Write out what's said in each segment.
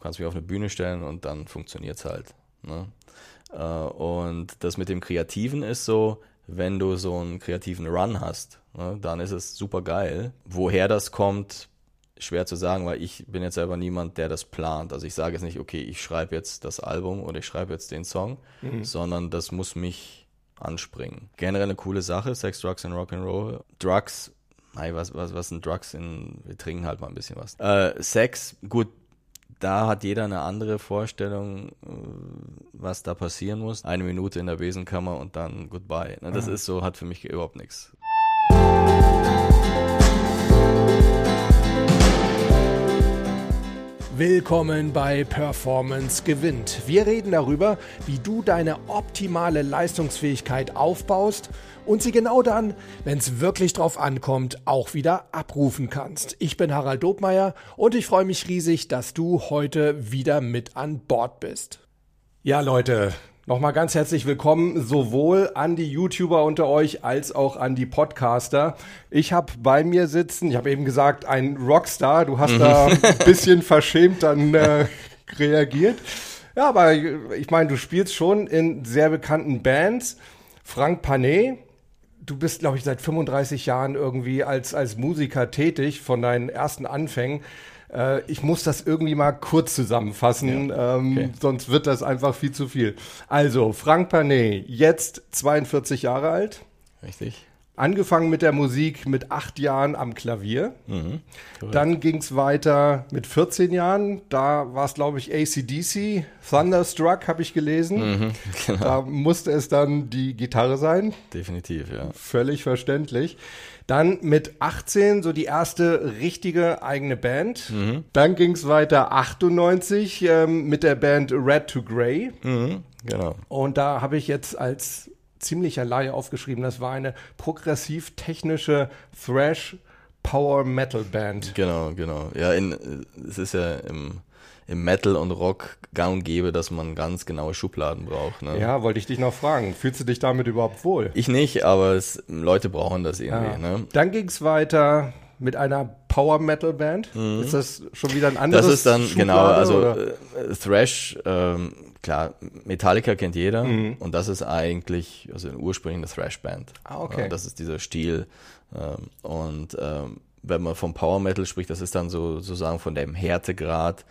kannst mich auf eine Bühne stellen und dann funktioniert es halt. Ne? Äh, und das mit dem Kreativen ist so, wenn du so einen kreativen Run hast, ne, dann ist es super geil. Woher das kommt, schwer zu sagen, weil ich bin jetzt selber niemand, der das plant. Also ich sage jetzt nicht, okay, ich schreibe jetzt das Album oder ich schreibe jetzt den Song, mhm. sondern das muss mich anspringen. Generell eine coole Sache, Sex, Drugs und Rock'n'Roll. Drugs, nein, was, was, was sind Drugs in, wir trinken halt mal ein bisschen was. Äh, Sex, gut, da hat jeder eine andere Vorstellung, äh, was da passieren muss. Eine Minute in der Besenkammer und dann goodbye. Ne, das ist so, hat für mich überhaupt nichts. Willkommen bei Performance gewinnt. Wir reden darüber, wie du deine optimale Leistungsfähigkeit aufbaust und sie genau dann, wenn es wirklich drauf ankommt, auch wieder abrufen kannst. Ich bin Harald Dobmeier und ich freue mich riesig, dass du heute wieder mit an Bord bist. Ja, Leute, Nochmal ganz herzlich willkommen sowohl an die YouTuber unter euch als auch an die Podcaster. Ich habe bei mir sitzen, ich habe eben gesagt, ein Rockstar. Du hast da ein bisschen verschämt dann äh, reagiert. Ja, aber ich meine, du spielst schon in sehr bekannten Bands. Frank Panet, du bist, glaube ich, seit 35 Jahren irgendwie als, als Musiker tätig, von deinen ersten Anfängen. Äh, ich muss das irgendwie mal kurz zusammenfassen, ja. ähm, okay. sonst wird das einfach viel zu viel. Also, Frank Panet, jetzt 42 Jahre alt. Richtig. Angefangen mit der Musik mit acht Jahren am Klavier. Mhm, Dann ging es weiter mit 14 Jahren. Da war es, glaube ich, ACDC. Thunderstruck habe ich gelesen. Mhm, genau. Da musste es dann die Gitarre sein. Definitiv, ja. Völlig verständlich. Dann mit 18 so die erste richtige eigene Band. Mhm. Dann ging es weiter 98 ähm, mit der Band Red to Grey. Mhm, genau. Und da habe ich jetzt als ziemlicher Laie aufgeschrieben, das war eine progressiv-technische Thrash Power Metal Band. Genau, genau. Ja, in, es ist ja im im Metal und Rock gang und gäbe, dass man ganz genaue Schubladen braucht. Ne? Ja, wollte ich dich noch fragen. Fühlst du dich damit überhaupt wohl? Ich nicht, aber es, Leute brauchen das irgendwie. Ja. Ne? Dann ging es weiter mit einer Power Metal Band. Mhm. Ist das schon wieder ein anderes? Das ist dann Schublade, genau, also oder? Äh, Thrash. Ähm, klar, Metallica kennt jeder mhm. und das ist eigentlich also eine Thrash Band. Ah, okay. das ist dieser Stil ähm, und ähm, wenn man vom Power Metal spricht, das ist dann so sozusagen von dem Härtegrad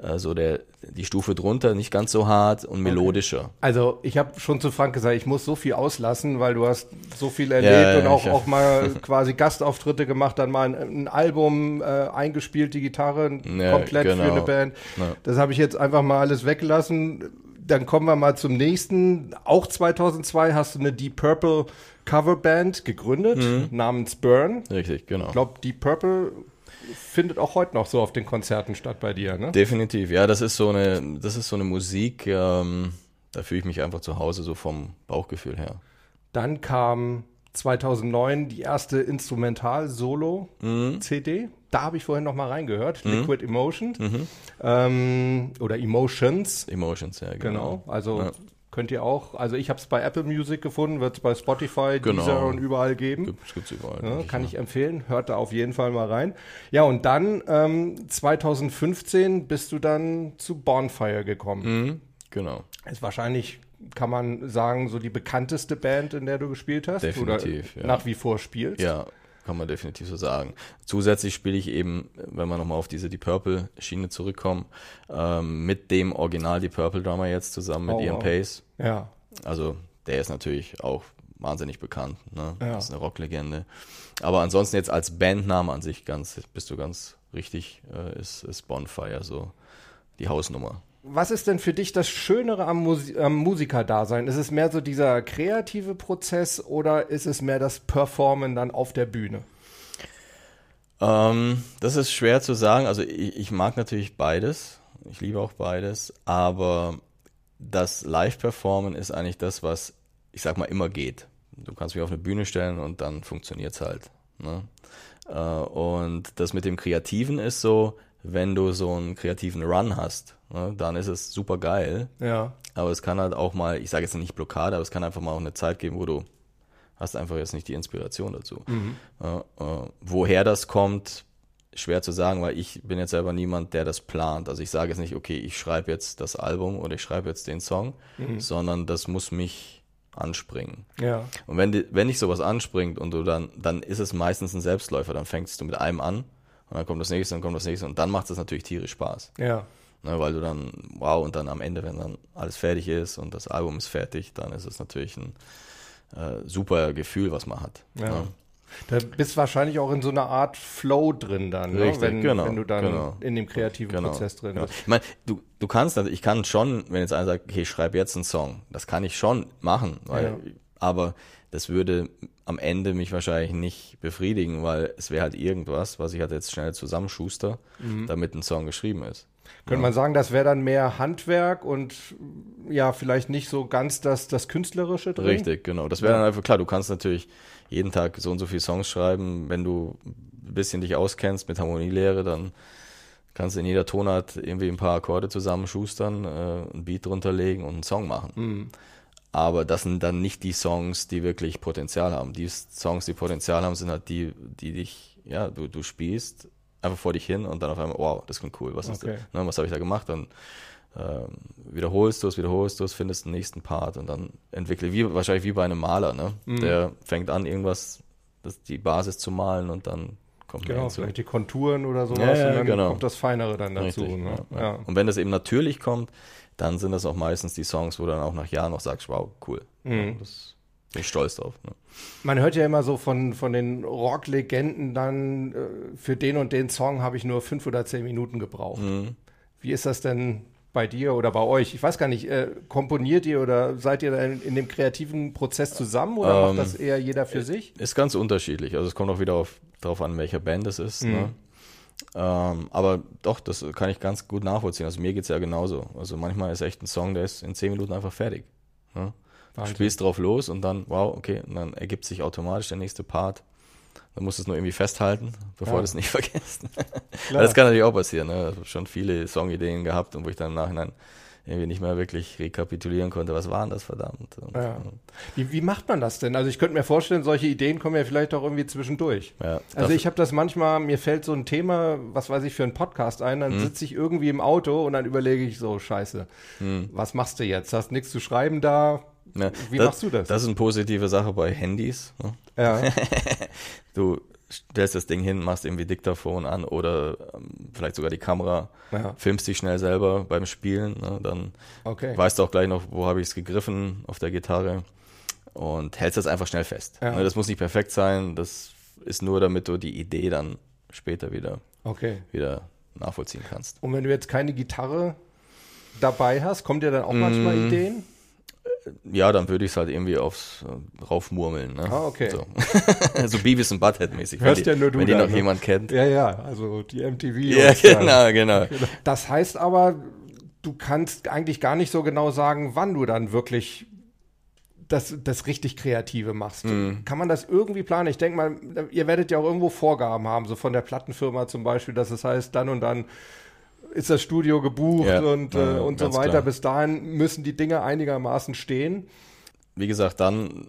also der, die Stufe drunter, nicht ganz so hart und melodischer. Okay. Also ich habe schon zu Frank gesagt, ich muss so viel auslassen, weil du hast so viel erlebt ja, und auch, auch mal quasi Gastauftritte gemacht, dann mal ein, ein Album äh, eingespielt, die Gitarre ja, komplett genau. für eine Band. Ja. Das habe ich jetzt einfach mal alles weggelassen. Dann kommen wir mal zum nächsten. Auch 2002 hast du eine Deep Purple Coverband gegründet, mhm. namens Burn. Richtig, genau. Ich glaube, Deep Purple findet auch heute noch so auf den Konzerten statt bei dir, ne? Definitiv, ja, das ist so eine, das ist so eine Musik, ähm, da fühle ich mich einfach zu Hause so vom Bauchgefühl her. Dann kam 2009 die erste Instrumental-Solo-CD. Mhm. Da habe ich vorhin noch mal reingehört, mhm. Liquid Emotions mhm. ähm, oder Emotions. Emotions, ja, genau. genau also ja. Könnt ihr auch, also ich habe es bei Apple Music gefunden, wird es bei Spotify, genau. Deezer und überall geben. Gibt, gibt's überall. Ja, kann ich empfehlen, hört da auf jeden Fall mal rein. Ja, und dann ähm, 2015 bist du dann zu Bonfire gekommen. Mhm, genau. Ist wahrscheinlich, kann man sagen, so die bekannteste Band, in der du gespielt hast? Definitiv, oder ja. nach wie vor spielst? Ja, kann man definitiv so sagen. Zusätzlich spiele ich eben, wenn wir nochmal auf diese Deep Purple Schiene zurückkommen, ähm, mit dem Original Deep Purple Drummer jetzt zusammen mit oh, Ian wow. Pace. Ja. Also der ist natürlich auch wahnsinnig bekannt. Ne? Ja. Das ist eine Rocklegende. Aber ansonsten jetzt als Bandname an sich ganz, bist du ganz richtig, äh, ist, ist Bonfire so die Hausnummer was ist denn für dich das Schönere am, Musi am Musikerdasein? Ist es mehr so dieser kreative Prozess oder ist es mehr das Performen dann auf der Bühne? Ähm, das ist schwer zu sagen. Also ich, ich, mag natürlich beides. Ich liebe auch beides. Aber das Live-Performen ist eigentlich das, was ich sag mal immer geht. Du kannst mich auf eine Bühne stellen und dann funktioniert es halt. Ne? Äh, und das mit dem Kreativen ist so, wenn du so einen kreativen Run hast, ne, dann ist es super geil. Ja. Aber es kann halt auch mal, ich sage jetzt nicht Blockade, aber es kann einfach mal auch eine Zeit geben, wo du hast einfach jetzt nicht die Inspiration dazu. Mhm. Äh, äh, woher das kommt, schwer zu sagen, weil ich bin jetzt selber niemand, der das plant. Also ich sage jetzt nicht, okay, ich schreibe jetzt das Album oder ich schreibe jetzt den Song, mhm. sondern das muss mich anspringen. Ja. Und wenn, die, wenn dich sowas anspringt und du dann, dann ist es meistens ein Selbstläufer, dann fängst du mit einem an und dann kommt das nächste, dann kommt das nächste und dann macht es natürlich tierisch Spaß. Ja. Ne, weil du dann, wow, und dann am Ende, wenn dann alles fertig ist und das Album ist fertig, dann ist es natürlich ein äh, super Gefühl, was man hat. Ja. Ne? Da bist wahrscheinlich auch in so einer Art Flow drin dann, ne? Richtig, wenn, genau, wenn du dann genau. in dem kreativen Genau, Prozess drin genau. bist. Ich meine, du, du kannst, also ich kann schon, wenn jetzt einer sagt, okay, ich schreibe jetzt einen Song, das kann ich schon machen, weil, Ja. aber das würde am Ende mich wahrscheinlich nicht befriedigen, weil es wäre halt irgendwas, was ich halt jetzt schnell zusammenschuster, Mhm. damit ein Song geschrieben ist. Könnte man sagen, das wäre dann mehr Handwerk und ja, vielleicht nicht so ganz das, das Künstlerische drin? Richtig, genau. Das wäre dann einfach klar, du kannst natürlich jeden Tag so und so viele Songs schreiben, wenn du ein bisschen dich auskennst mit Harmonielehre, dann kannst du in jeder Tonart irgendwie ein paar Akkorde zusammenschustern, äh, ein Beat drunter legen und einen Song machen. Mhm. Aber das sind dann nicht die Songs, die wirklich Potenzial haben. Die Songs, die Potenzial haben, sind halt die, die dich, ja, du, du spielst einfach vor dich hin und dann auf einmal, wow, das klingt cool, was ist Okay. das? Ne, was habe ich da gemacht? Dann ähm, wiederholst du es, wiederholst du es, findest den nächsten Part und dann entwickle, wie, wahrscheinlich wie bei einem Maler, ne? Mhm. Der fängt an, irgendwas, das, die Basis zu malen und dann kommt Genau, hinzu. vielleicht die Konturen oder sowas Ja, ja, und dann genau. kommt das Feinere dann dazu. Richtig, ne? ja. Und wenn das eben natürlich kommt, dann sind das auch meistens die Songs, wo du dann auch nach Jahren noch sagst, wow, cool. Mhm. Das bin ich stolz drauf. Ne? Man hört ja immer so von, von den Rock-Legenden dann, äh, für den und den Song habe ich nur fünf oder zehn Minuten gebraucht. Mhm. Wie ist das denn bei dir oder bei euch? Ich weiß gar nicht, äh, komponiert ihr oder seid ihr in, in dem kreativen Prozess zusammen oder Ähm, macht das eher jeder für sich? Ist ganz unterschiedlich. Also es kommt auch wieder auf, darauf an, welcher Band es ist. Mhm. Ne? Ähm, aber doch, das kann ich ganz gut nachvollziehen. Also mir geht's ja genauso. Also manchmal ist echt ein Song, der ist in zehn Minuten einfach fertig. Ne? Du Wahnsinn. spielst drauf los und dann, wow, okay, und dann ergibt sich automatisch der nächste Part. Dann musst du es nur irgendwie festhalten, bevor Ja. du es nicht vergisst. Das kann natürlich auch passieren. Ne? Ich habe schon viele Songideen gehabt und wo ich dann im Nachhinein irgendwie nicht mehr wirklich rekapitulieren konnte, was waren das verdammt. Und, Ja. Wie, wie macht man das denn? Also ich könnte mir vorstellen, solche Ideen kommen ja vielleicht auch irgendwie zwischendurch. ja, Also ich habe das manchmal, mir fällt so ein Thema, was weiß ich, für einen Podcast ein, Mhm. dann sitze ich irgendwie im Auto und dann überlege ich so, scheiße, was machst du jetzt? Hast nichts zu schreiben da? Ne, Wie machst du das? Das ist eine positive Sache bei Handys. Ne? Ja, Du stellst das Ding hin, machst irgendwie Diktaphon an oder ähm, vielleicht sogar die Kamera, Ja. filmst dich schnell selber beim Spielen. Ne? Dann okay. weißt du auch gleich noch, wo habe ich es gegriffen auf der Gitarre und hältst das einfach schnell fest. Ja. Ne, Das muss nicht perfekt sein, das ist nur, damit du die Idee dann später wieder, Okay. wieder nachvollziehen kannst. Und wenn du jetzt keine Gitarre dabei hast, kommt dir dann auch manchmal Mm. Ideen? Ja, dann würde ich es halt irgendwie aufs äh, raufmurmeln. Ne? Ah, okay. So, so Beavis und Butthead mäßig. Hörst wenn ja nur du wenn die noch ne? jemand kennt. Ja, ja, also die MTV. Ja, genau, genau. Das heißt aber, du kannst eigentlich gar nicht so genau sagen, wann du dann wirklich das, das richtig Kreative machst. Mhm. Kann man das irgendwie planen? Ich denke mal, ihr werdet ja auch irgendwo Vorgaben haben, so von der Plattenfirma zum Beispiel, dass es heißt, dann und dann ist das Studio gebucht Ja, und, äh, ja, und so weiter. klar. Bis dahin müssen die Dinge einigermaßen stehen. Wie gesagt, dann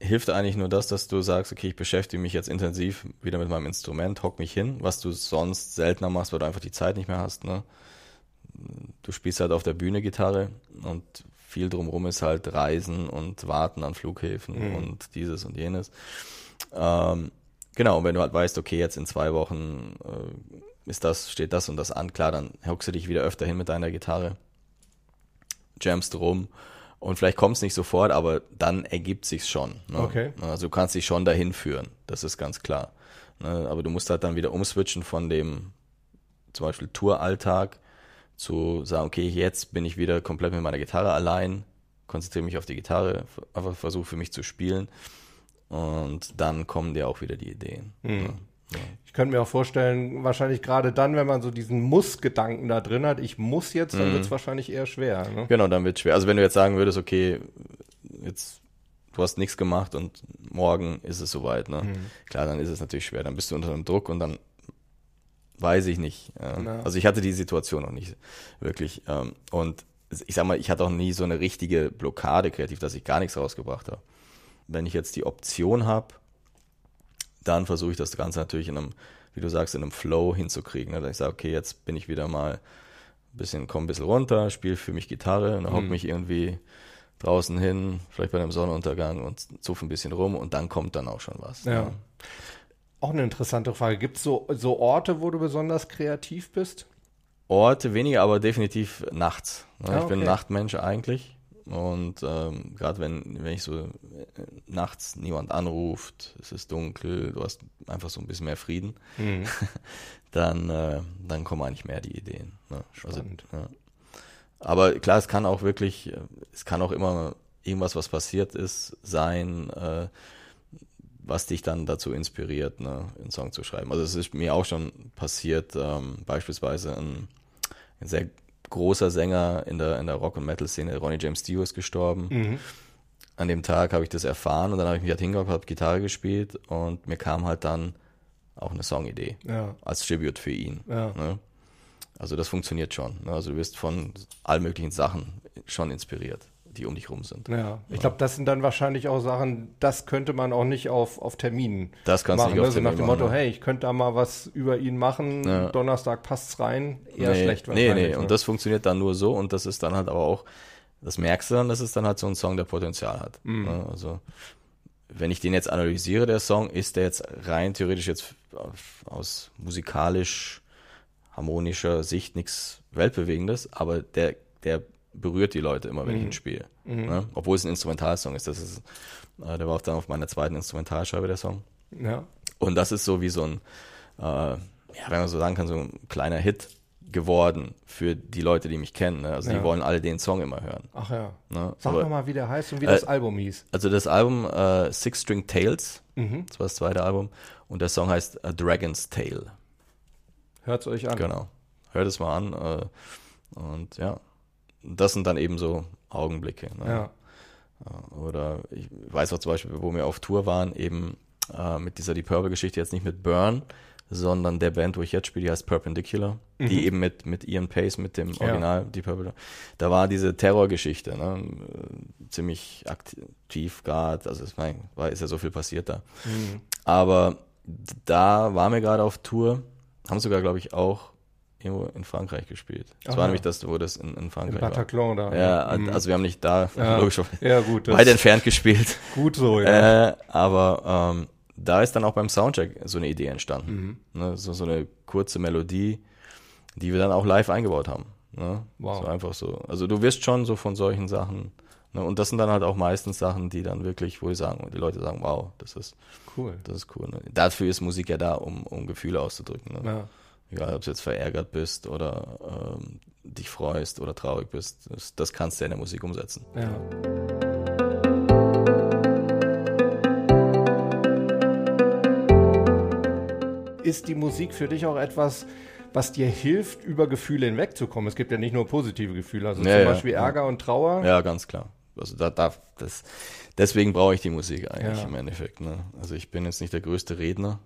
hilft eigentlich nur das, dass du sagst, okay, ich beschäftige mich jetzt intensiv wieder mit meinem Instrument, hock mich hin, was du sonst seltener machst, weil du einfach die Zeit nicht mehr hast. Ne? Du spielst halt auf der Bühne Gitarre und viel drumherum ist halt Reisen und Warten an Flughäfen Mhm. und dieses und jenes. Ähm, genau, und wenn du halt weißt, okay, jetzt in zwei Wochen äh, ist das, steht das und das an, klar, dann hockst du dich wieder öfter hin mit deiner Gitarre, jamst rum und vielleicht kommt es nicht sofort, aber dann ergibt sich's schon. Ne? Okay. Also du kannst dich schon dahin führen, das ist ganz klar. Ne? Aber du musst halt dann wieder umswitchen von dem zum Beispiel Touralltag zu sagen, okay, jetzt bin ich wieder komplett mit meiner Gitarre allein, konzentriere mich auf die Gitarre, einfach versuche für mich zu spielen und dann kommen dir auch wieder die Ideen. Mhm. Ja. Ich könnte mir auch vorstellen, wahrscheinlich gerade dann, wenn man so diesen Muss-Gedanken da drin hat, ich muss jetzt, dann Mhm. wird es wahrscheinlich eher schwer. Ne? Genau, dann wird schwer. Also wenn du jetzt sagen würdest, okay, jetzt du hast nichts gemacht und morgen ist es soweit, ne? Mhm. Klar, dann ist es natürlich schwer. Dann bist du unter einem Druck und dann weiß ich nicht. Ja. Also ich hatte die Situation noch nicht wirklich. Ähm, und ich sag mal, ich hatte auch nie so eine richtige Blockade kreativ, dass ich gar nichts rausgebracht habe. Wenn ich jetzt die Option habe, dann versuche ich das Ganze natürlich in einem wie du sagst, in einem Flow hinzukriegen. Dass ich sage, okay, jetzt bin ich wieder mal ein bisschen, komm ein bisschen runter, spiele für mich Gitarre und dann hock Mhm. mich irgendwie draußen hin, vielleicht bei einem Sonnenuntergang und zupf ein bisschen rum und dann kommt dann auch schon was. Ja. ne? Auch eine interessante Frage. Gibt es so, so Orte, wo du besonders kreativ bist? Orte weniger, aber definitiv nachts. Ne? Ah, Ich bin okay. Nachtmensch eigentlich. Und ähm, gerade wenn, wenn ich so äh, nachts niemand anruft, es ist dunkel, du hast einfach so ein bisschen mehr Frieden, Mhm. dann, äh, dann kommen eigentlich mehr die Ideen. Ne? Spannend. Also, ja. Aber klar, es kann auch wirklich, äh, es kann auch immer irgendwas, was passiert ist, sein, äh, was dich dann dazu inspiriert, ne, einen Song zu schreiben. Also es ist mir auch schon passiert, ähm, beispielsweise ein, ein sehr großer Sänger in der, in der Rock- und Metal-Szene, Ronnie James Dio, ist gestorben. Mhm. An dem Tag habe ich das erfahren und dann habe ich mich halt hingehockt, habe Gitarre gespielt und mir kam halt dann auch eine Songidee Ja. als Tribute für ihn. Ja. Ne? Also das funktioniert schon. Ne? Also du wirst von allen möglichen Sachen schon inspiriert, die um dich rum sind. Ja, ich glaube, das sind dann wahrscheinlich auch Sachen, das könnte man auch nicht auf, auf Terminen Das kannst du machen. nicht Ne? auf So nach dem Motto, machen, ne? hey, ich könnte da mal was über ihn machen, Ja. Donnerstag passt's rein, eher nee, schlecht Nee, wahrscheinlich. nee, ne? und das funktioniert dann nur so und das ist dann halt aber auch, das merkst du dann, das ist dann halt so ein Song, der Potenzial hat. Mhm. Ne? Also wenn ich den jetzt analysiere, der Song, ist der jetzt rein theoretisch jetzt aus musikalisch harmonischer Sicht nichts Weltbewegendes, aber der, der berührt die Leute immer, wenn ich ihn spiele. Ne? Obwohl es ein Instrumentalsong ist. Das ist, äh, der war auch dann auf meiner zweiten Instrumentalscheibe, der Song. ja. Und das ist so wie so ein, äh, ja, wenn man so sagen kann, so ein kleiner Hit geworden für die Leute, die mich kennen. Ne? Also Ja. die wollen alle den Song immer hören. Ach ja. Ne? Sag Aber- doch mal, wie der heißt und wie Äh, das Album hieß. Also das Album äh, Six String Tales, Mhm. das war das zweite Album, und der Song heißt A Dragon's Tale. Hört's euch an. Genau. Hört es mal an. Äh, und ja, das sind dann eben so Augenblicke. Ne? Ja. Oder ich weiß auch zum Beispiel, wo wir auf Tour waren, eben äh, mit dieser Deep Purple-Geschichte, jetzt nicht mit Burn, sondern der Band, wo ich jetzt spiele, die heißt Perpendicular, die eben mit, mit Ian Pace, mit dem Ja. Original Deep Purple, da war diese Terrorgeschichte, ne? äh, ziemlich aktiv gerade, also es war, war, ist ja so viel passiert da. Mhm. Aber da waren wir gerade auf Tour, haben sogar, glaube ich, auch irgendwo in Frankreich gespielt. Das Aha. war nämlich das, wo das in, in Frankreich war. Bataclan da. Ja, Mhm. also wir haben nicht da, Ja. logischerweise, ja, gut. Weit entfernt gespielt. gut so, ja. Äh, aber ähm, da ist dann auch beim Soundcheck so eine Idee entstanden. Mhm. Ne? So, so eine kurze Melodie, die wir dann auch live eingebaut haben. Ne? Wow. So einfach so. Also du wirst schon so von solchen Sachen. Ne? Und das sind dann halt auch meistens Sachen, die dann wirklich, wo die sagen, die Leute sagen, wow, das ist, Cool. das ist cool. Ne? Dafür ist Musik ja da, um, um Gefühle auszudrücken. Ne? Ja. Egal, ob du jetzt verärgert bist oder ähm, dich freust oder traurig bist, das, das kannst du in der Musik umsetzen. Ja. Ist die Musik für dich auch etwas, was dir hilft, über Gefühle hinwegzukommen? Es gibt ja nicht nur positive Gefühle, also Ja, zum ja, Beispiel ja. Ärger und Trauer. Ja, ganz klar. Also da darf das deswegen brauche ich die Musik eigentlich Ja. im Endeffekt. Ne? Also ich bin jetzt nicht der größte Redner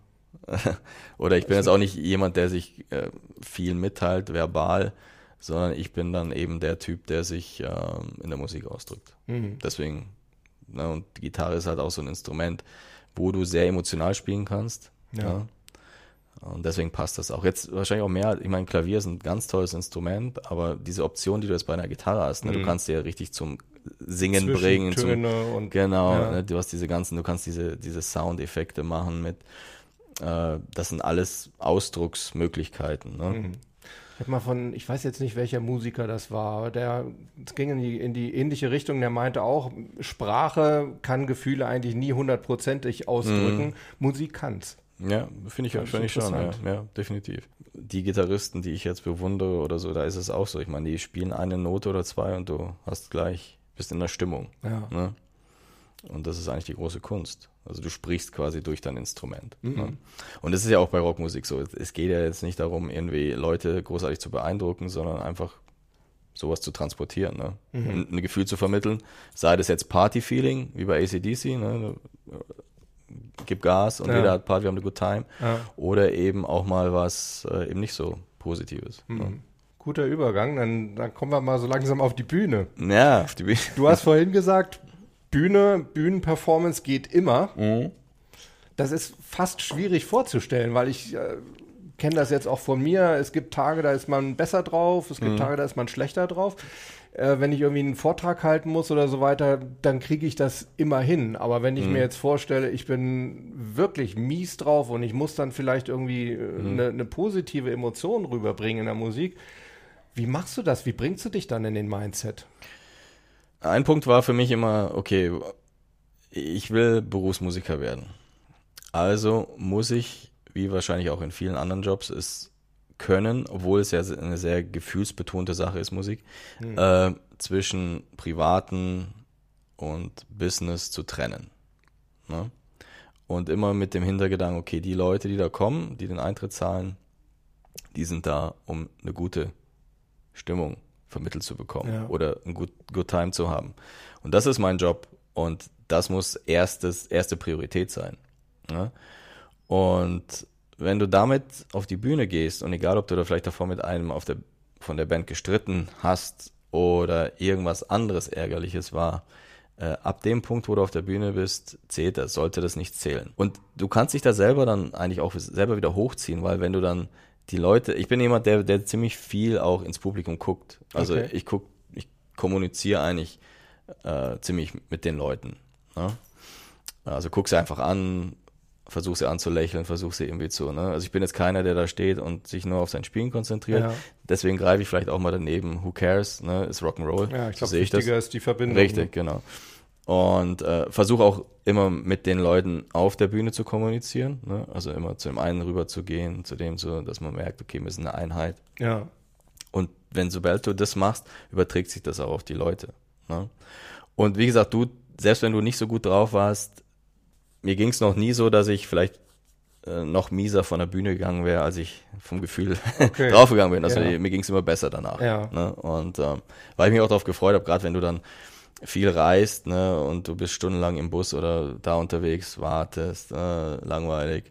oder ich bin jetzt auch nicht jemand, der sich äh, viel mitteilt verbal, sondern ich bin dann eben der Typ, der sich ähm, in der Musik ausdrückt. Mhm. Deswegen ne? und die Gitarre ist halt auch so ein Instrument, wo du sehr emotional spielen kannst. Ja. ne? Und deswegen passt das auch. Jetzt wahrscheinlich auch mehr, ich meine, Klavier ist ein ganz tolles Instrument, aber diese Option, die du jetzt bei einer Gitarre hast, ne, Mhm. du kannst dir ja richtig zum Singen bringen. Zum, Zwischentöne und genau, ja. ne, du hast diese ganzen, du kannst diese, diese Soundeffekte machen mit, äh, das sind alles Ausdrucksmöglichkeiten. Ne? Mhm. Ich habe mal von, ich weiß jetzt nicht, welcher Musiker das war, aber der es ging in die, in die ähnliche Richtung, der meinte auch, Sprache kann Gefühle eigentlich nie hundertprozentig ausdrücken, Musik kann's. Ja, finde ich, Das ist find ich schon, ja, ja, definitiv. Die Gitarristen, die ich jetzt bewundere oder so, da ist es auch so. Ich meine, die spielen eine Note oder zwei und du hast gleich, bist in der Stimmung. Ja. Ne? Und das ist eigentlich die große Kunst. Also du sprichst quasi durch dein Instrument. Mhm. Ne? Und das ist ja auch bei Rockmusik so. Es geht ja jetzt nicht darum, irgendwie Leute großartig zu beeindrucken, sondern einfach sowas zu transportieren, ne? Mhm. ein, Gefühl zu vermitteln. Sei das jetzt Party-Feeling, wie bei ACDC, ne? gib Gas und Ja. jeder hat Party, wir haben eine good time. Ja. Oder eben auch mal was äh, eben nicht so Positives. Mhm. Guter Übergang, dann, dann kommen wir mal so langsam auf die Bühne. Ne? Ja, auf die Bühne. Du hast vorhin gesagt, Bühne, Bühnenperformance geht immer. Mhm. das ist fast schwierig vorzustellen, weil ich äh, kenne das jetzt auch von mir. Es gibt Tage, da ist man besser drauf, es gibt mhm. Tage, da ist man schlechter drauf. Äh, wenn ich irgendwie einen Vortrag halten muss oder so weiter, dann kriege ich das immer hin. Aber wenn ich mhm. mir jetzt vorstelle, ich bin wirklich mies drauf und ich muss dann vielleicht irgendwie äh, mhm. eine, eine positive Emotion rüberbringen in der Musik, wie machst du das? Wie bringst du dich dann in den Mindset? Ein Punkt war für mich immer, okay, ich will Berufsmusiker werden. Also muss ich, wie wahrscheinlich auch in vielen anderen Jobs, es können, obwohl es ja eine sehr gefühlsbetonte Sache ist, Musik, mhm. äh, zwischen privaten und Business zu trennen. Ne? Und immer mit dem Hintergedanken, okay, die Leute, die da kommen, die den Eintritt zahlen, die sind da, um eine gute Stimmung vermittelt zu bekommen ja. oder ein good, good time zu haben. Und das ist mein Job und das muss erstes, erste Priorität sein. Ne? Und wenn du damit auf die Bühne gehst und egal, ob du da vielleicht davor mit einem auf der, von der Band gestritten hast oder irgendwas anderes Ärgerliches war, äh, ab dem Punkt, wo du auf der Bühne bist, zählt das, sollte das nicht zählen. Und du kannst dich da selber dann eigentlich auch selber wieder hochziehen, weil wenn du dann die Leute, ich bin jemand, der, der ziemlich viel auch ins Publikum guckt. Also okay. ich guck, ich kommuniziere eigentlich äh, ziemlich mit den Leuten. Ne? Also guck sie einfach an, versuch sie anzulächeln, versuch sie irgendwie zu. Ne? Also ich bin jetzt keiner, der da steht und sich nur auf sein Spielen konzentriert. Ja. Deswegen greife ich vielleicht auch mal daneben. Who cares? Ne? Ist Rock'n'Roll. Ja, ich glaube, so wichtiger ist die Verbindung. Richtig, ne? genau. Und äh, versuche auch immer mit den Leuten auf der Bühne zu kommunizieren. Ne? Also immer zu dem einen rüber zu gehen, zu dem so, dass man merkt, okay, wir sind eine Einheit. Ja. Und wenn sobald du das machst, überträgt sich das auch auf die Leute. Ne? Und wie gesagt, du, selbst wenn du nicht so gut drauf warst, mir ging es noch nie so, dass ich vielleicht äh, noch mieser von der Bühne gegangen wäre, als ich vom Gefühl okay. draufgegangen bin. Also ja. mir ging es immer besser danach. Ja. Ne? Und ähm, weil ich mich auch darauf gefreut habe, gerade wenn du dann viel reist ne, und du bist stundenlang im Bus oder da unterwegs, wartest, äh, langweilig.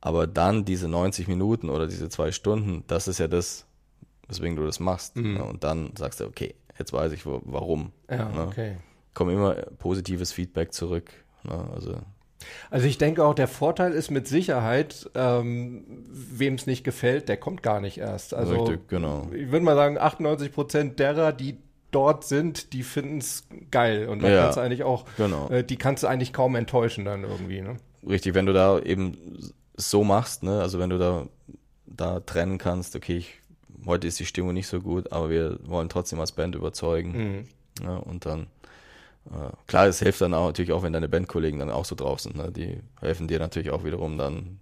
Aber dann diese 90 Minuten oder diese zwei Stunden, das ist ja das, weswegen du das machst. Mhm. Ne? Und dann sagst du, okay, jetzt weiß ich warum. Ja, ne? okay. Kommt immer positives Feedback zurück. Ne? Also also ich denke auch, der Vorteil ist mit Sicherheit, ähm, wem es nicht gefällt, der kommt gar nicht erst. Also Richtig, genau. Ich würde mal sagen, 98 Prozent derer, die dort sind, die finden es geil. Und da ja, kannst du eigentlich auch, genau. äh, die kannst du eigentlich kaum enttäuschen dann irgendwie. Ne? Richtig, wenn du da eben so machst, ne, also wenn du da, da trennen kannst, okay, ich, heute ist die Stimmung nicht so gut, aber wir wollen trotzdem als Band überzeugen. Mhm. Ja, und dann äh, klar, es hilft dann auch natürlich auch, wenn deine Bandkollegen dann auch so drauf sind. Ne? Die helfen dir natürlich auch wiederum dann,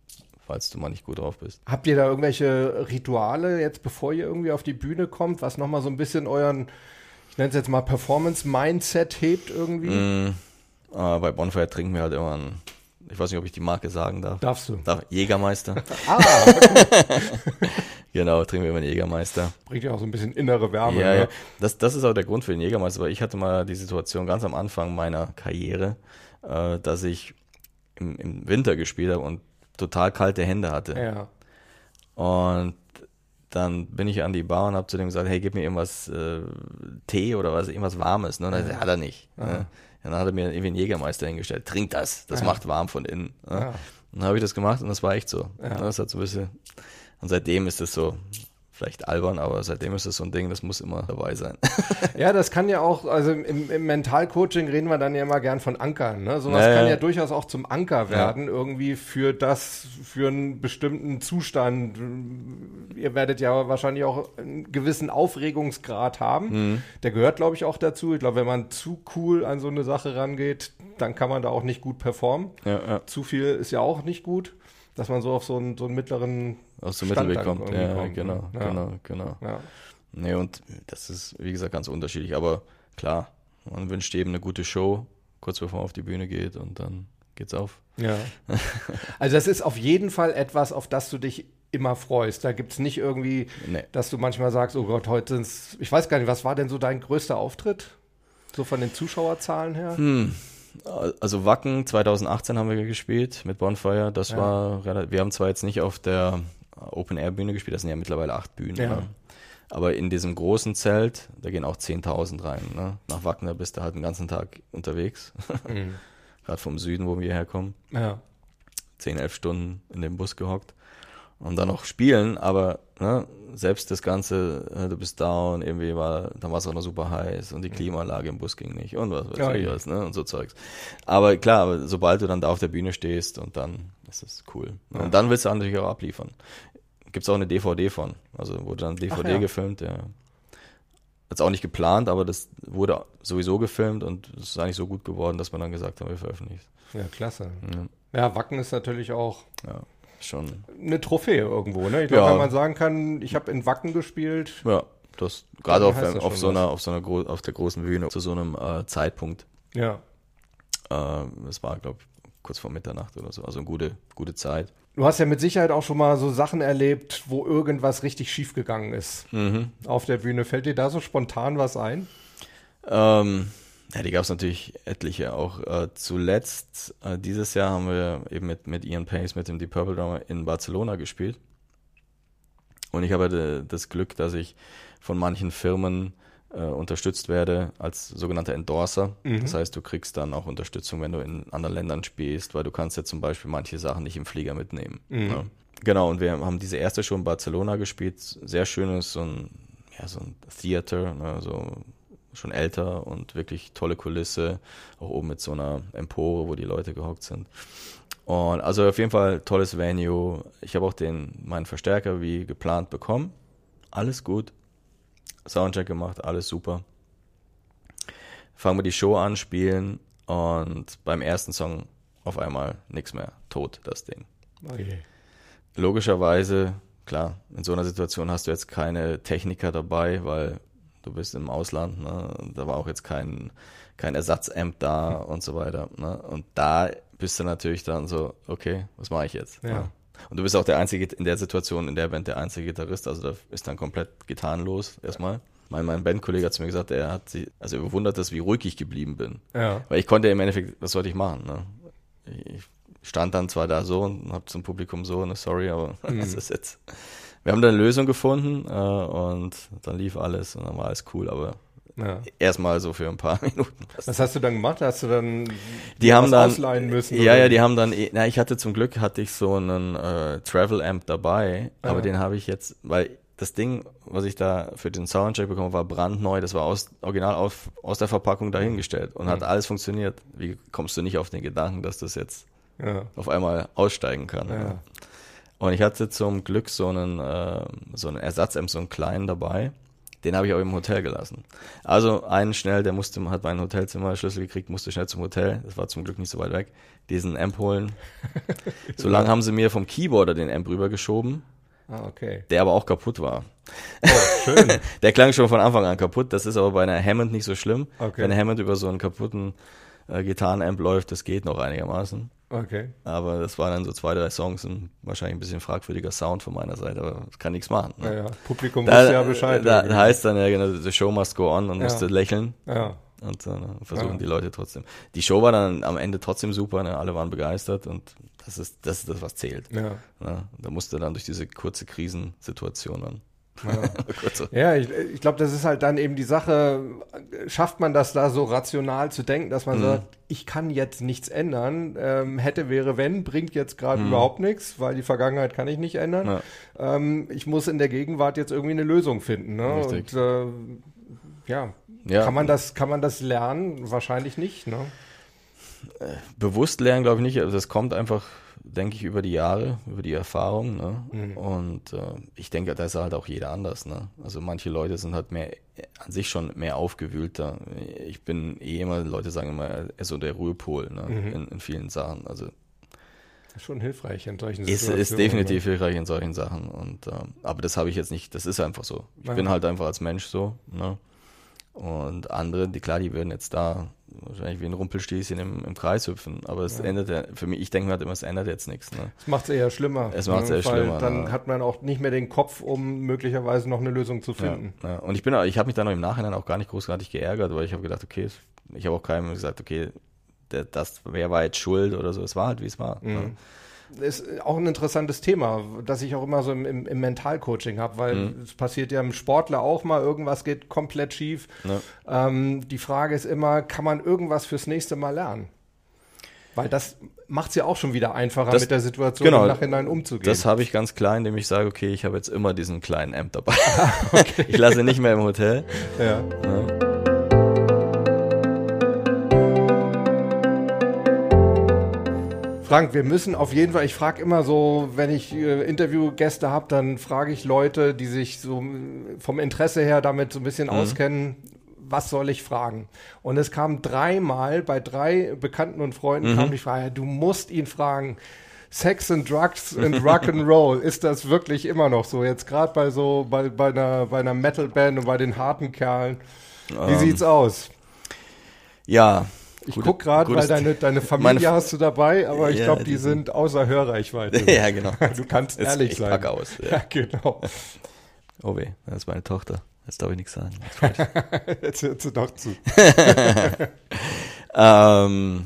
falls du mal nicht gut drauf bist. Habt ihr da irgendwelche Rituale jetzt, bevor ihr irgendwie auf die Bühne kommt, was nochmal so ein bisschen euren, ich nenne es jetzt mal Performance-Mindset hebt irgendwie? Mm, äh, bei Bonfire trinken wir halt immer ein ich weiß nicht, ob ich die Marke sagen darf. Darfst du. Darf, Jägermeister. ah. genau, trinken wir immer einen Jägermeister. Bringt ja auch so ein bisschen innere Wärme. Ja, ne? ja. Das, das ist auch der Grund für den Jägermeister, weil ich hatte mal die Situation ganz am Anfang meiner Karriere, äh, dass ich im, im Winter gespielt habe und total kalte Hände hatte. Ja. Und dann bin ich an die Bar und habe zu dem gesagt, hey, gib mir irgendwas äh, Tee oder was, irgendwas Warmes. Ne? Und dann ja. hat er nicht. Ne? Dann hat er mir irgendwie einen Jägermeister hingestellt. Trink das, das ja. macht warm von innen. Ne? Ja. Dann habe ich das gemacht und das war echt so. Ja. Das hat so ein bisschen. Und seitdem ist es so, vielleicht albern, aber seitdem ist es so ein Ding, das muss immer dabei sein. ja, das kann ja auch, also im, im Mentalcoaching reden wir dann ja immer gern von Ankern. Ne? Sowas naja. kann ja durchaus auch zum Anker werden, ja. irgendwie für das, für einen bestimmten Zustand. Ihr werdet ja wahrscheinlich auch einen gewissen Aufregungsgrad haben. Mhm. Der gehört, glaube ich, auch dazu. Ich glaube, wenn man zu cool an so eine Sache rangeht, dann kann man da auch nicht gut performen. Ja, ja. Zu viel ist ja auch nicht gut dass man so auf so einen, so einen mittleren aus dem Mittelweg kommt. Ja, kommt, genau, ne? ja. genau, genau. Ja. Nee, und das ist, wie gesagt, ganz unterschiedlich. Aber klar, man wünscht eben eine gute Show, kurz bevor man auf die Bühne geht und dann geht's auf. Ja. Also das ist auf jeden Fall etwas, auf das du dich immer freust. Da gibt es nicht irgendwie, nee. dass du manchmal sagst, oh Gott, heute sind's, ich weiß gar nicht, was war denn so dein größter Auftritt? So von den Zuschauerzahlen her? Hm. Also Wacken 2018 haben wir gespielt mit Bonfire. Das ja. war relativ, wir haben zwar jetzt nicht auf der Open Air Bühne gespielt, das sind ja mittlerweile acht Bühnen. Ja. Ne? Aber in diesem großen Zelt, da gehen auch 10.000 rein. Ne? Nach Wacken, da bist du halt den ganzen Tag unterwegs. Mhm. Gerade vom Süden, wo wir herkommen. Ja. 10, 11 Stunden in dem Bus gehockt und dann noch spielen, aber ne, selbst das Ganze, äh, du bist down, irgendwie war, dann war es auch noch super heiß und die Klimaanlage im Bus ging nicht und was weiß Ja, ich was, ne, und so Zeugs. Aber klar, sobald du dann da auf der Bühne stehst und dann ist es cool. Ja. Und dann willst du natürlich auch abliefern. Gibt's auch eine DVD von, also wurde dann DVD ja. gefilmt, ja. Jetzt auch nicht geplant, aber das wurde sowieso gefilmt und es ist eigentlich so gut geworden, dass man dann gesagt hat, wir veröffentlichen es. Ja, klasse. Ja, Ja, Wacken ist natürlich auch ja, schon. eine Trophäe irgendwo. Ne? Ich glaube, Ja. wenn man sagen kann, ich habe in Wacken gespielt. Ja, das gerade auf, das auf so was. einer auf so einer auf der großen Bühne zu so einem äh, Zeitpunkt. Ja. Äh, es war glaube ich kurz vor Mitternacht oder so, also eine gute gute Zeit. Du hast ja mit Sicherheit auch schon mal so Sachen erlebt, wo irgendwas richtig schief gegangen ist Mhm. auf der Bühne. Fällt dir da so spontan was ein? Ähm, ja, die gab es natürlich etliche auch. Äh, zuletzt, äh, dieses Jahr haben wir eben mit, mit Ian Pace, mit dem Deep Purple Drummer in Barcelona gespielt. Und ich habe de- das Glück, dass ich von manchen Firmen äh, unterstützt werde als sogenannter Endorser. Das heißt, du kriegst dann auch Unterstützung, wenn du in anderen Ländern spielst, weil du kannst ja zum Beispiel manche Sachen nicht im Flieger mitnehmen. Ja. Genau, und wir haben diese erste Show in Barcelona gespielt. Sehr schönes, so ein, ja, so ein Theater, ne, so schon älter und wirklich tolle Kulisse, auch oben mit so einer Empore, wo die Leute gehockt sind. Und also auf jeden Fall tolles Venue. Ich habe auch den meinen Verstärker wie geplant bekommen. Alles gut. Soundcheck gemacht, alles super. Fangen wir die Show an, spielen und beim ersten Song auf einmal nichts mehr. Tot, das Ding. Je. Logischerweise, klar, in so einer Situation hast du jetzt keine Techniker dabei, weil du bist im Ausland, ne? da war auch jetzt kein, kein Ersatzamp da und so weiter. Ne? Und da bist du natürlich dann so, okay, was mache ich jetzt? Ja. Ne? Und du bist auch der einzige, in der Situation, in der Band der einzige Gitarrist, also da ist dann komplett gitarrenlos erstmal. Mein, mein Bandkollege hat zu mir gesagt, er hat sie, also er bewundert das, wie ruhig ich geblieben bin. Ja. Weil ich konnte im Endeffekt, was sollte ich machen? Ne? Ich stand dann zwar da so und hab zum Publikum so, ne, sorry, aber das ist jetzt. Wir haben da eine Lösung gefunden äh, und dann lief alles und dann war alles cool, aber ja. erstmal so für ein paar Minuten. Was hast du dann gemacht? Hast du dann Die haben dann, ausleihen müssen? ja, oder? ja, die haben dann, eh- na, ich hatte zum Glück, hatte ich so einen äh, Travel Amp dabei, aber Ah. den habe ich jetzt, weil das Ding, was ich da für den Soundcheck bekommen war brandneu, das war aus, original auf, aus der Verpackung dahingestellt und Mhm. hat alles funktioniert. Wie kommst du nicht auf den Gedanken, dass das jetzt Ja. auf einmal aussteigen kann. Ja. Und ich hatte zum Glück so einen, äh, so einen Ersatzamp, so einen kleinen dabei. Den habe ich auch im Hotel gelassen. Also einen schnell, der musste, hat mein Hotelzimmer Schlüssel gekriegt, musste schnell zum Hotel. Das war zum Glück nicht so weit weg. Diesen Amp holen. so lange haben sie mir vom Keyboarder den Amp rübergeschoben, Ah, okay. der aber auch kaputt war. Oh, schön. Der klang schon von Anfang an kaputt. Das ist aber bei einer Hammond nicht so schlimm. Okay. Wenn Hammond über so einen kaputten äh, Gitarrenamp läuft, das geht noch einigermaßen. Okay. Aber das waren dann so zwei, drei Songs und wahrscheinlich ein bisschen fragwürdiger Sound von meiner Seite, aber das kann nichts machen. Ne? Naja, Publikum Da, wusste ja Bescheid. da irgendwie. heißt dann ja, genau, the show must go on und Ja. musste lächeln ja. und äh, versuchen Ja. die Leute trotzdem. Die Show war dann am Ende trotzdem super, ne? alle waren begeistert und das ist das, ist das was zählt. Ja. Ne? Da musste dann durch diese kurze Krisensituation dann. Ja. Ja, ich, ich glaube, das ist halt dann eben die Sache, schafft man das da so rational zu denken, dass man Mhm. sagt, ich kann jetzt nichts ändern, ähm, hätte, wäre, wenn, bringt jetzt gerade Mhm. überhaupt nichts, weil die Vergangenheit kann ich nicht ändern. Ja. Ähm, ich muss in der Gegenwart jetzt irgendwie eine Lösung finden. Ne? Richtig. Und äh, ja, Ja. kann man das, kann man das lernen? Wahrscheinlich nicht, ne? bewusst lernen glaube ich nicht, also das kommt einfach, denke ich, über die Jahre, über die Erfahrung. Ne? Mhm. Und äh, ich denke, da ist halt auch jeder anders. Ne? Also manche Leute sind halt mehr an sich schon mehr aufgewühlter. Ich bin eh immer, Leute sagen immer, er ist so der Ruhepol ne? Mhm. in, in vielen Sachen. Also Ist schon hilfreich in solchen ist, Situationen. ist definitiv hilfreich in solchen Sachen. Und ähm, aber das habe ich jetzt nicht, das ist einfach so. Ich Ja. bin halt einfach als Mensch so. Ne? Und andere, die klar, die würden jetzt da wahrscheinlich wie ein Rumpelstilzchen im, im Kreis hüpfen. Aber es Ja. ändert ja, für mich, ich denke mir halt immer, es ändert jetzt nichts. Ne? Das macht es eher schlimmer. Es macht's ne? eher schlimmer, Dann ja. hat man auch nicht mehr den Kopf, um möglicherweise noch eine Lösung zu finden. Ja. Und ich bin, ich habe mich dann auch im Nachhinein auch gar nicht großartig geärgert, weil ich habe gedacht, okay, es- ich habe auch keinem gesagt, okay, das, wer war jetzt schuld oder so. Es war halt, wie es war. Mhm. Ne? Ist auch ein interessantes Thema, das ich auch immer so im, im, im Mentalcoaching habe, weil Mhm. es passiert ja im Sportler auch mal, irgendwas geht komplett schief. Ne? Ähm, die Frage ist immer, kann man irgendwas fürs nächste Mal lernen? Weil das macht es ja auch schon wieder einfacher, Das- mit der Situation genau, im Nachhinein umzugehen. Das habe ich ganz klar, indem ich sage, okay, ich habe jetzt immer diesen kleinen Amp dabei. Ich lasse ihn nicht mehr im Hotel. ja. Ne? Frank, wir müssen auf jeden Fall, ich frage immer so, wenn ich äh, Interviewgäste habe, dann frage ich Leute, die sich so äh, vom Interesse her damit so ein bisschen auskennen, was soll ich fragen? Und es kam dreimal, bei drei Bekannten und Freunden kam die Frage, du musst ihn fragen, Sex and Drugs and Rock'n'Roll, ist das wirklich immer noch so? Jetzt gerade bei so, bei, bei einer, bei einer Metalband und bei den harten Kerlen. Wie sieht's aus? Ja. Ich Gute- guck gerade, weil deine, deine Familie Meine- hast du dabei, aber ich Ja, glaube, die, die sind außer Hörreichweite. Ja, genau. Du kannst Jetzt- ehrlich ich sein. pack aus, ja. Ja, genau. Oh weh, das ist meine Tochter. Jetzt darf ich nichts sagen. Jetzt hört sie doch zu. ähm,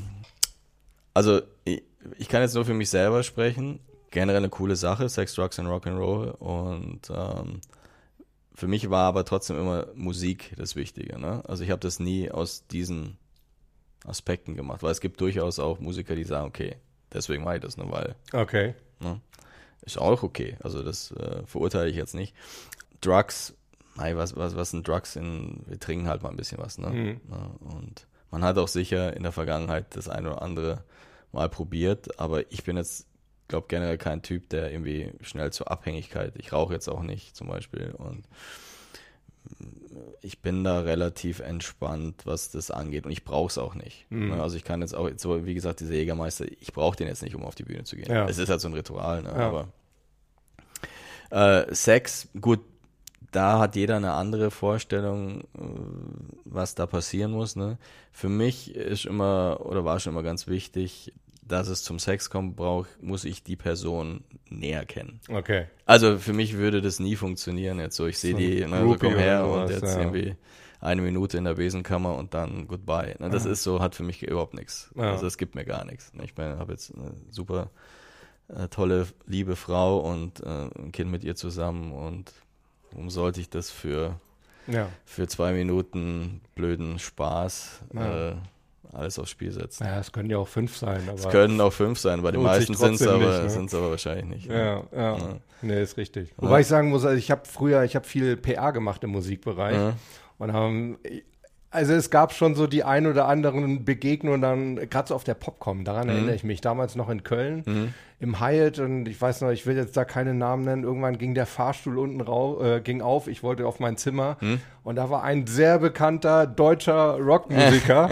also, ich, ich kann jetzt nur für mich selber sprechen. Generell eine coole Sache, Sex, Drugs and Rock'n'Roll. Und ähm, für mich war aber trotzdem immer Musik das Wichtige. Ne? Also ich habe das nie aus diesen Aspekten gemacht, weil es gibt durchaus auch Musiker, die sagen, okay, deswegen mache ich das nur, weil Okay. Ne? Ist auch okay. Also das äh, verurteile ich jetzt nicht. Drugs, mei, was, was, was sind Drugs in, wir trinken halt mal ein bisschen was, ne? Mhm. Ne? Und man hat auch sicher in der Vergangenheit das eine oder andere mal probiert, aber ich bin jetzt, glaube generell kein Typ, der irgendwie schnell zur Abhängigkeit, ich rauche jetzt auch nicht zum Beispiel und ich bin da relativ entspannt, was das angeht und ich brauche es auch nicht. Mhm. Ne? Also ich kann jetzt auch, so wie gesagt, dieser Jägermeister, ich brauche den jetzt nicht, um auf die Bühne zu gehen. Ja. Es ist halt so ein Ritual, ne? Ja. aber äh, Sex, gut, da hat jeder eine andere Vorstellung, äh, was da passieren muss. Ne? Für mich ist immer oder war schon immer ganz wichtig, dass es zum Sex kommt, brauch, muss ich die Person näher kennen. Okay. Also für mich würde das nie funktionieren. Jetzt so, ich sehe So die, ne, so komm her und jetzt ja. irgendwie eine Minute in der Besenkammer und dann goodbye. Ne, das ist so, hat für mich überhaupt nichts. Ja. Also es gibt mir gar nichts. Ne, Ich habe jetzt eine super äh, tolle, liebe Frau und äh, ein Kind mit ihr zusammen und warum sollte ich das für, Ja. für zwei Minuten blöden Spaß Ja. äh, alles aufs Spiel setzen? Naja, es können ja auch fünf sein. Es können auch fünf sein, bei den meisten sind es aber, ne? aber wahrscheinlich nicht. ne? Ja, ja. Ja. Nee, ist richtig. Wobei ich sagen muss, also ich habe früher, ich habe viel PA gemacht im Musikbereich Ja. und haben, also es gab schon so die ein oder anderen Begegnungen dann, gerade so auf der Popcom, daran erinnere ich mich, damals noch in Köln, im Hyatt und ich weiß noch, ich will jetzt da keine Namen nennen, irgendwann ging der Fahrstuhl unten rau, äh, ging auf, ich wollte auf mein Zimmer und da war ein sehr bekannter deutscher Rockmusiker.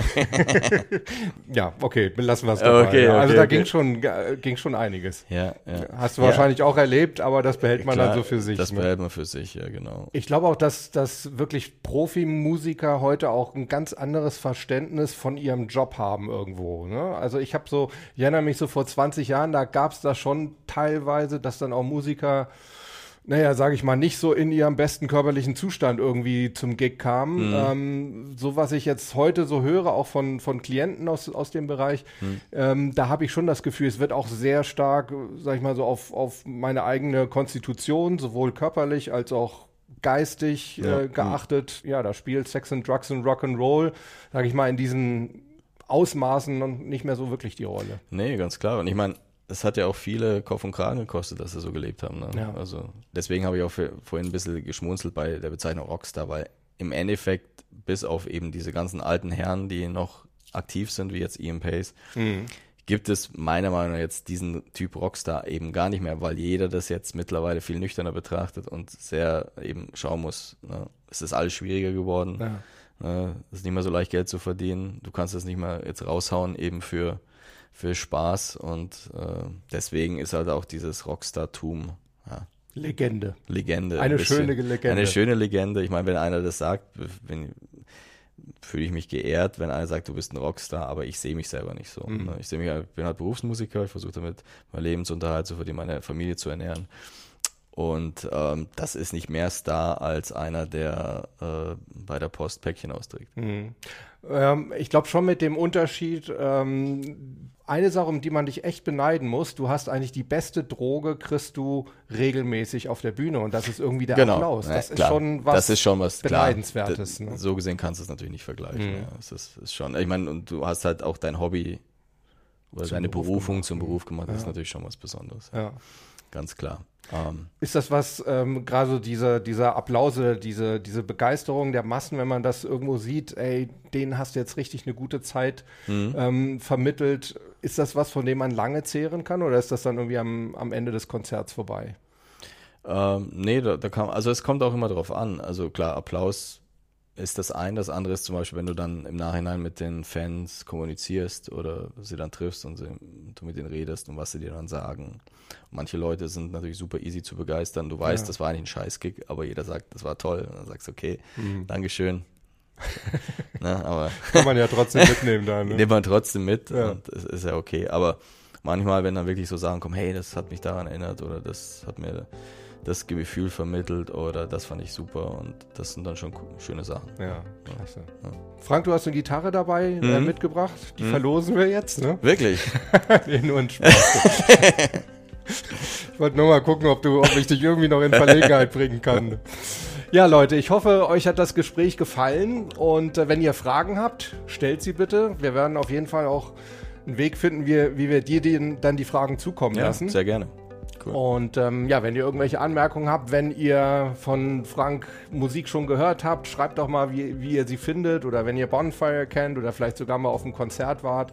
ja, okay, lassen wir es dabei. Okay, ja. Also okay, da okay. ging schon, ging schon einiges. Ja, ja. Hast du wahrscheinlich auch erlebt, aber das behält man Klar, dann so für sich. Das ne? behält man für sich, ja, genau. Ich glaube auch, dass, dass wirklich Profimusiker heute auch ein ganz anderes Verständnis von ihrem Job haben irgendwo. Ne? Also ich habe so, ich erinnere mich so vor 20 Jahren, da gab es da schon teilweise, dass dann auch Musiker, naja, sage ich mal, nicht so in ihrem besten körperlichen Zustand irgendwie zum Gig kamen. Ähm, so was ich jetzt heute so höre, auch von, von Klienten aus, aus dem Bereich, ähm, da habe ich schon das Gefühl, es wird auch sehr stark, sag ich mal, so auf, auf meine eigene Konstitution, sowohl körperlich als auch geistig Ja. äh, geachtet. Ja, da spielt Sex and Drugs and Rock'n'Roll, sage ich mal, in diesen Ausmaßen noch nicht mehr so wirklich die Rolle. Nee, ganz klar. Und ich meine, es hat ja auch viele Kopf und Kragen gekostet, dass sie so gelebt haben. Ne? Ja. Also deswegen habe ich auch für, vorhin ein bisschen geschmunzelt bei der Bezeichnung Rockstar, weil im Endeffekt, bis auf eben diese ganzen alten Herren, die noch aktiv sind, wie jetzt Ian Pace, gibt es meiner Meinung nach jetzt diesen Typ Rockstar eben gar nicht mehr, weil jeder das jetzt mittlerweile viel nüchterner betrachtet und sehr eben schauen muss. Ne? Es ist alles schwieriger geworden. Ja. Ne? Es ist nicht mehr so leicht Geld zu verdienen. Du kannst es nicht mehr jetzt raushauen, eben für, für Spaß. Und äh, deswegen ist halt auch dieses Rockstar-Tum ja, Legende. Legende. Eine ein schöne Legende. Eine schöne Legende. Ich meine, wenn einer das sagt, fühle ich mich geehrt, wenn einer sagt, du bist ein Rockstar, aber ich sehe mich selber nicht so. Mhm. ne? Ich sehe mich, ich bin halt Berufsmusiker, ich versuche damit meinen Lebensunterhalt zu verdienen, meine Familie zu ernähren. Und ähm, das ist nicht mehr Star als einer, der äh, bei der Post Päckchen austrägt. Ähm, ich glaube schon mit dem Unterschied, ähm, eine Sache, um die man dich echt beneiden muss, du hast eigentlich die beste Droge, kriegst du regelmäßig auf der Bühne und das ist irgendwie der Applaus. Ja, Das ist klar. schon was das ist schon was. Beneidenswertes. Ne? So gesehen kannst du es natürlich nicht vergleichen. Mhm. Ja, es ist, ist schon, ich meine, und du hast halt auch dein Hobby oder deine Beruf Berufung gemacht. zum Beruf gemacht, das ist Ja. natürlich schon was Besonderes. Ja. Ganz klar. Ähm, Ist das was, ähm, gerade so diese, dieser Applause, diese, diese Begeisterung der Massen, wenn man das irgendwo sieht, ey, denen hast du jetzt richtig eine gute Zeit Mhm. ähm, vermittelt. Ist das was, von dem man lange zehren kann oder ist das dann irgendwie am, am Ende des Konzerts vorbei? Ähm, nee, da, da kann, also es kommt auch immer drauf an. Also klar, Applaus ist das ein, das andere ist zum Beispiel, wenn du dann im Nachhinein mit den Fans kommunizierst oder sie dann triffst und sie, du mit denen redest und was sie dir dann sagen. Manche Leute sind natürlich super easy zu begeistern. Du weißt, Ja. das war eigentlich ein Scheißgig, aber jeder sagt, das war toll. Und dann sagst du, okay, Dankeschön. ne, aber Kann man ja trotzdem mitnehmen dann. Ne? nimmt man trotzdem mit Ja. und das ist ja okay. Aber manchmal, wenn dann wirklich so Sachen kommen, hey, das hat mich daran erinnert oder das hat mir das Gefühl vermittelt oder das fand ich super und das sind dann schon schöne Sachen. Ja, klasse. Ja. Frank, du hast eine Gitarre dabei äh, Mhm. mitgebracht. Die verlosen wir jetzt, ne? Wirklich? nee, nur ein Spaß. ich wollte nur mal gucken, ob, du, ob ich dich irgendwie noch in Verlegenheit bringen kann. Ja, Leute, ich hoffe, euch hat das Gespräch gefallen. Und äh, wenn ihr Fragen habt, stellt sie bitte. Wir werden auf jeden Fall auch einen Weg finden, wie, wie wir dir den, dann die Fragen zukommen Ja, lassen. sehr gerne. Cool. Und ähm, ja, wenn ihr irgendwelche Anmerkungen habt, wenn ihr von Frank Musik schon gehört habt, schreibt doch mal, wie, wie ihr sie findet oder wenn ihr Bonfire kennt oder vielleicht sogar mal auf einem Konzert wart.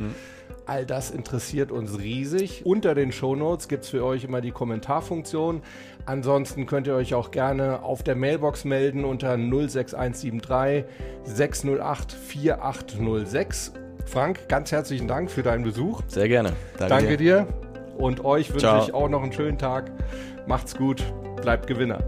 All das interessiert uns riesig. Unter den Shownotes gibt es für euch immer die Kommentarfunktion. Ansonsten könnt ihr euch auch gerne auf der Mailbox melden unter 06173 608 4806. Frank, ganz herzlichen Dank für deinen Besuch. Sehr gerne. Danke dir. Und euch wünsche ich auch noch einen schönen Tag. Macht's gut. Bleibt Gewinner.